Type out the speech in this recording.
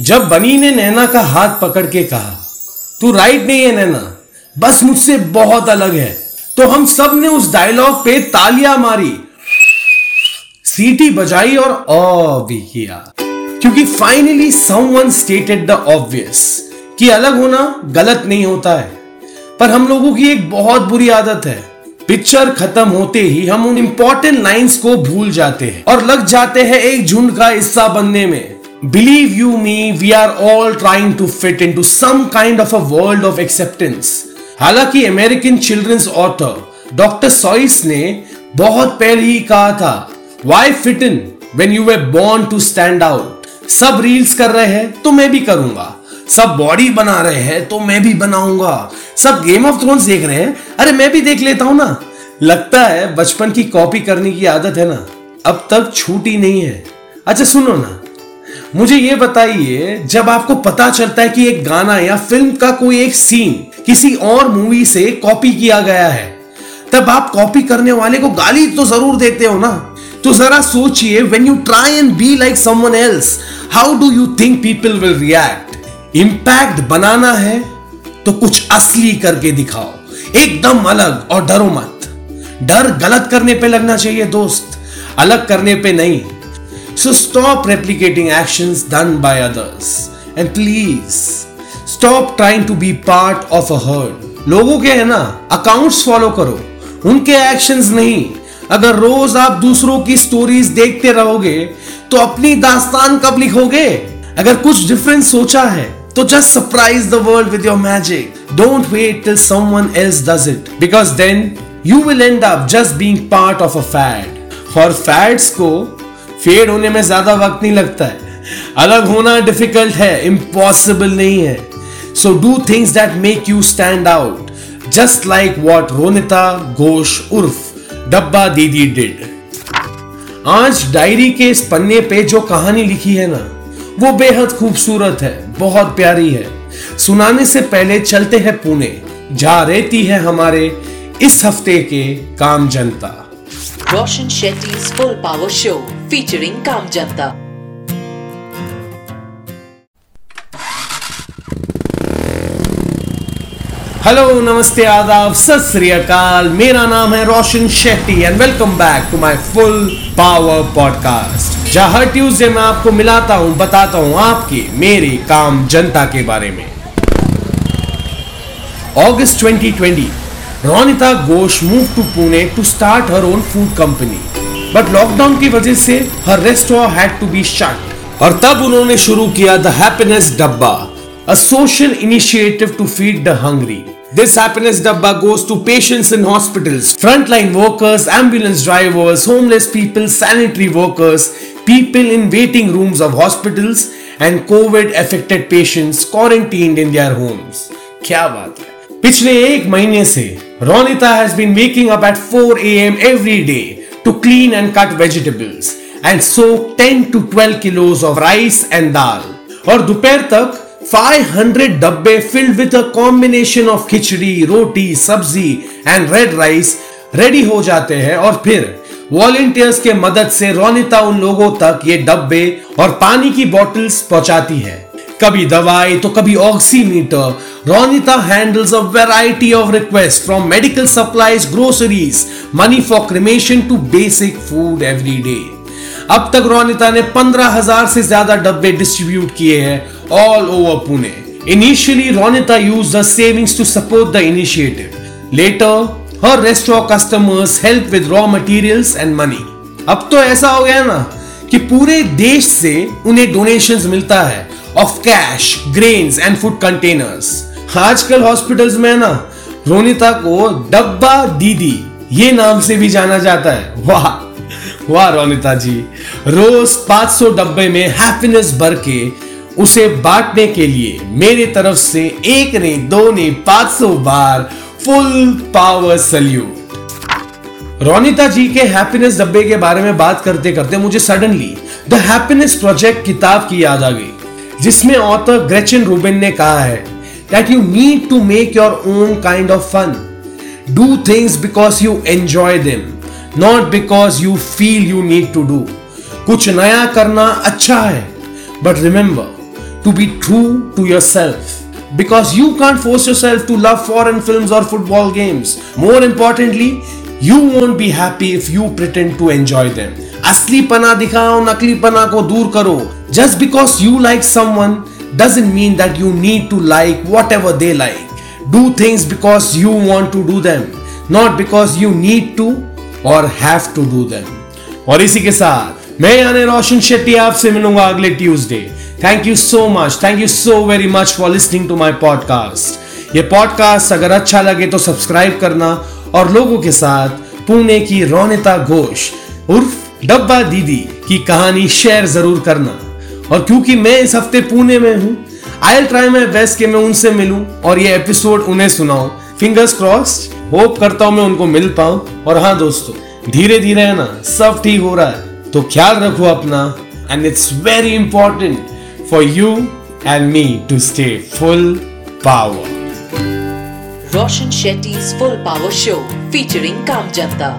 जब बनी ने नैना का हाथ पकड़ के कहा, तू राइट नहीं है नैना, बस मुझसे बहुत अलग है। तो हम सबने उस डायलॉग पे तालियाँ मारी, सीटी बजाई और ओ भी किया। क्योंकि finally someone stated the obvious कि अलग होना गलत नहीं होता है। पर हम लोगों की एक बहुत बुरी आदत है। पिक्चर खत्म होते ही हम उन इंपॉर्टेंट लाइंस को भूल जाते हैं और लग जाते हैं एक झुंड का हिस्सा बनने में। You me we are all trying to fit into some kind of a world of acceptance हालाँकि American children's author doctor Seuss ने बहुत पहले ही कहा था why fit in when you were born to stand out सब reels कर रहे हैं तो मैं भी करूँगा। सब बॉडी बना रहे हैं तो मैं भी बनाऊँगा। सब गेम ऑफ़ थ्रोन्स देख रहे हैं? अरे मैं भी देख लेता हूँ ना। लगता है बचपन की कॉपी करने की आदत है ना। अब तक छूटी नहीं है। अच्छा सुनो ना। मुझे ये बताइए, जब आपको पता चलता है कि एक गाना या फ़िल्म का कोई एक सीन किसी और मूवी से कॉपी किया गया है, तब आप कॉपी करने वाले को गाली तो ज़रूर देते हो ना? तो जरा सोचिए when you try and be like someone else how do you think people will react impact बनाना है तो कुछ असली करके दिखाओ। एकदम अलग और डरो मत। डर गलत करने पे लगना चाहिए दोस्त, अलग करने पे नहीं। So stop replicating actions done by others and please stop trying to be part of a herd लोगों के है ना अकाउंट्स फॉलो करो। उनके एक्शंस नहीं। अगर रोज आप दूसरों की स्टोरीज देखते रहोगे तो अपनी दास्तान कब लिखोगे? अगर कुछ डिफरेंस सोचा है तो just surprise the world with your magic. Don't wait till someone else does it. Because then, you will end up just being part of a fad. और फैड्स को फेड होने में ज़्यादा वक्त नहीं लगता है। अलग होना डिफ़िकल्ट है इम्पॉसिबल नहीं है। So do things that make you stand out just like what Ronita Ghosh उर्फ़ Dabba Didi did आज डायरी के इस पन्ने पे जो कहानी लिखी है ना, वो बेहद खूबसूरत है, बहुत प्यारी है। सुनाने से पहले चलते हैं पुणे, जा रहती है हमारे इस हफ़्ते के काम जनता। Roshan Shetty full power show featuring काम जनता हेलो नमस्ते आदाब सत मेरा नाम है Roshan Shetty and welcome back to my full power podcast जहाँ हर ट्यूसडे मैं आपको मिलाता हूँ बताता हूँ आपके मेरे काम जनता के बारे में August 2020 Ronita Ghosh move to Pune to start her own food company but lockdown की वजह से her restaurant had to be shut और तब उन्होंने शुरू किया the happiness dabba a social initiative to feed the hungry. This happiness dabba goes to patients in hospitals, frontline workers, ambulance drivers, homeless people, sanitary workers, people in waiting rooms of hospitals, and COVID affected patients quarantined in their homes. क्या बात है पिछले एक महीने से Ronita has been waking up at 4 a.m. every day to clean and cut vegetables and soak 10 to 12 kilos of rice and dal. और दोपहर तक 500 डब्बे filled with a combination of khichdi, roti, sabzi and red rice ready हो जाते हैं और फिर volunteers के मदद से रोनिता उन लोगों तक ये डब्बे और पानी की बॉटल्स पहुंचाती है कभी दवाई तो कभी oximeter Ronita handles a variety of request from medical supplies groceries money for cremation to basic food every day अब तक रोनिता ने पंद्रह हज़ार से ज़्यादा डब्बे डिस्ट्रीब्यूट किए हैं all over Pune initially Ronita use the savings to support the initiative. Later her restaurant customers help with raw materials and money अब तो ऐसा हो गया ना कि पूरे देश से उन्हें डोनेशंस मिलता है। Of cash grains and food containers आजकल हॉस्पिटल्स में ना, रोनिता को डब्बा दीदी, ये नाम से भी जाना जाता है। वाह वाह रोनिता जी। रोज 500 डब्बे में हैप्पीनेस भर के उसे बांटने के लिए मेरी तरफ़ से एक ने, दो ने, पाँच सौ बार full power salute Ronita ji के हैप्पीनेस डब्बे के बारे में बात करते करते मुझे सडनली द हैप्पीनेस प्रोजेक्ट किताब की याद आ गई। जिसमें ऑथर ग्रेचिन रूबिन ने कहा है that you need to make your own kind of fun do things because you enjoy them not because you feel you need to do कुछ नया करना अच्छा है but remember to be true to yourself because you can't force yourself to love foreign film और football games more importantly you won't be happy if you pretend to enjoy them असली पना दिखाओ नकली पना को दूर करो just because you like someone doesn't mean that you need to like whatever they like. Do things because you want to do them, not because you need to or have to do them. और इसी के साथ मैं यानी रोशन शेट्टी आपसे मिलूँगा अगले Tuesday thank you so much thank you so very much for listening to my podcast ये पॉडकास्ट अगर अच्छा लगे तो सब्सक्राइब करना और लोगों के साथ पुणे की रोनिता घोष उर्फ़ डब्बा दीदी की कहानी शेयर ज़रूर करना। और क्योंकि मैं इस हफ़्ते पुणे में हूँ I'll try my best के मैं उनसे मिलूं और ये एपिसोड उन्हें सुनाऊं। फिंगर्स क्रॉस्ड होप करता हूँ मैं उनको मिल पाऊँ। और हाँ दोस्तों, धीरे धीरे है ना, सब ठीक हो रहा है। तो ख्याल रखो अपना and it's very important for you and me to stay full power Roshan Shetty's Full Power Show, featuring Kamjanta.